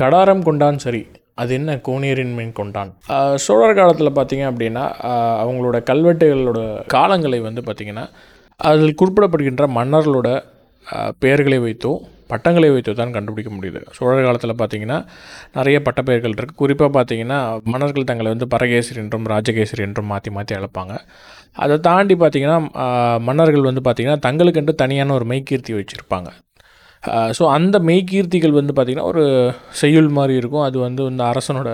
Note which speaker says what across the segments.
Speaker 1: கடாரம் கொண்டான் சரி. அது என்ன? கோனேரின் மீன் கொண்டான். சோழர் காலத்தில் பார்த்தீங்க அப்படின்னா அவங்களோட கல்வெட்டுகளோட காலங்களை வந்து பார்த்திங்கன்னா அதில் குறிப்பிடப்படுகின்ற மன்னர்களோட பெயர்களை வைத்தோ பட்டங்களை வைத்தோ தான் கண்டுபிடிக்க முடியுது. சோழர் காலத்தில் பார்த்தீங்கன்னா நிறைய பட்டப்பெயர்கள் இருக்குது குறிப்பாக பார்த்தீங்கன்னா மன்னர்கள் தங்களை வந்து பரகேசரி என்றும் ராஜகேசரி என்றும் மாற்றி மாற்றி அழைப்பாங்க. அதை தாண்டி பார்த்தீங்கன்னா மன்னர்கள் வந்து பார்த்திங்கன்னா தங்களுக்கென்று தனியான ஒரு மெய்கீர்த்தி வச்சுருப்பாங்க. ஸோ அந்த மெய்கீர்த்திகள் வந்து பார்த்திங்கன்னா ஒரு செய்யுள் மாதிரி இருக்கும். அது வந்து இந்த அரசனோட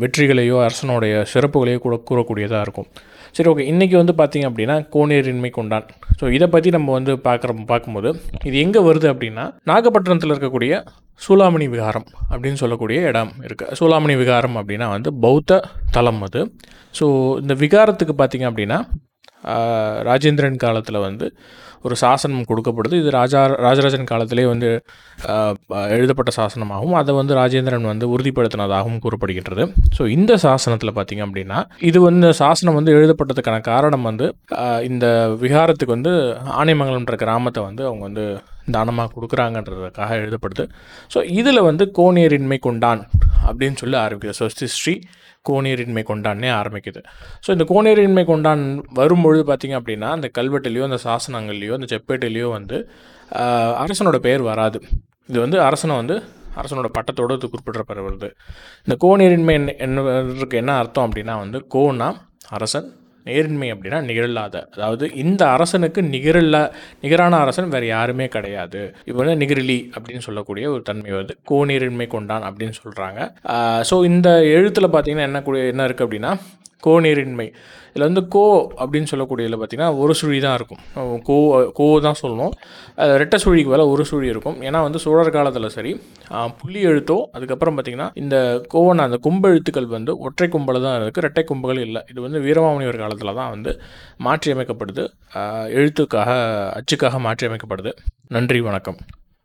Speaker 1: வெற்றிகளையோ அரசனுடைய சிறப்புகளையோ கூட கூறக்கூடியதாக இருக்கும். சரி ஓகே இன்றைக்கி வந்து பார்த்திங்க அப்படின்னா கோனேரின்மை கொண்டான். ஸோ இதை பற்றி நம்ம வந்து பார்க்குற பார்க்கும்போது இது எங்கே வருது அப்படின்னா நாகப்பட்டினத்தில் இருக்கக்கூடிய சூளாமணி விகாரம் அப்படின்னு சொல்லக்கூடிய இடம் இருக்குது சூளாமணி விகாரம் அப்படின்னா வந்து பௌத்த தலம் அது. ஸோ இந்த விகாரத்துக்கு பார்த்திங்க அப்படின்னா ராஜேந்திரன் காலத்தில் வந்து ஒரு சாசனம் கொடுக்கப்படுது. இது ராஜா ராஜராஜன் காலத்திலே வந்து எழுதப்பட்ட சாசனமாகவும் அதை வந்து ராஜேந்திரன் வந்து உறுதிப்படுத்தினதாகவும் கூறப்படுகின்றது. ஸோ இந்த சாசனத்தில் பார்த்திங்க அப்படின்னா இது வந்து சாசனம் வந்து எழுதப்பட்டதுக்கான காரணம் வந்து இந்த விகாரத்துக்கு வந்து ஆனைமங்கலம்ன்ற கிராமத்தை வந்து அவங்க வந்து தானமாக கொடுக்குறாங்கன்றதுக்காக எழுதப்படுது. ஸோ இதில் வந்து கோனேரின்மை கொண்டான் அப்படின்னு சொல்லி ஆரம்பிக்குது. ஸோ ஸ்ரீ கோனேரின்மை கொண்டான்னே ஆரம்பிக்குது. ஸோ இந்த கோனேரின்மை கொண்டான் வரும்பொழுது பார்த்திங்க அப்படின்னா அந்த கல்வெட்டுலேயோ அந்த சாசனங்கள்லேயோ அந்த செப்பேட்டிலையோ வந்து அரசனோட பெயர் வராது. இது வந்து அரசனை வந்து அரசனோட பட்டத்தோடு இது குறிப்பிடப்பட வருது இந்த கோனேரின்மை என்ன என்ன அர்த்தம் அப்படின்னா வந்து கோனா அரசன் நேரின்மை அப்படின்னா நிகரில்லாத அதாவது இந்த அரசனுக்கு நிகரில்ல நிகரான அரசன் வேறு யாருமே கிடையாது. இவன் நிகரிலி அப்படின்னு சொல்லக்கூடிய ஒரு தன்மை வருது கோநீரின்மை கொண்டான் அப்படின்னு சொல்கிறாங்க ஸோ இந்த எழுத்தில் பார்த்தீங்கன்னா என்ன கூடிய என்ன இருக்குது அப்படின்னா கோநீரின்மை. இதில் வந்து கோ அப்படின்னு சொல்லக்கூடியதில் பார்த்தீங்கன்னா ஒரு சுழி தான் இருக்கும். கோ கோ தான் சொல்லணும் ரெட்டை சுழிக்கு மேலே ஒரு சுழி இருக்கும். ஏன்னா வந்து சோழர் காலத்தில் சரி புள்ளி எழுத்தோ அதுக்கப்புறம் பார்த்தீங்கன்னா இந்த கோவன அந்த கும்பெழுத்துக்கள் வந்து ஒற்றை கும்பல் தான் இருக்குது ரெட்டை கும்புகள் இல்லை. இது வந்து வீரமாமுனிவர் காலத்தில் தான் வந்து மாற்றியமைக்கப்படுது. எழுத்துக்காக அச்சுக்காக மாற்றி அமைக்கப்படுது நன்றி வணக்கம்.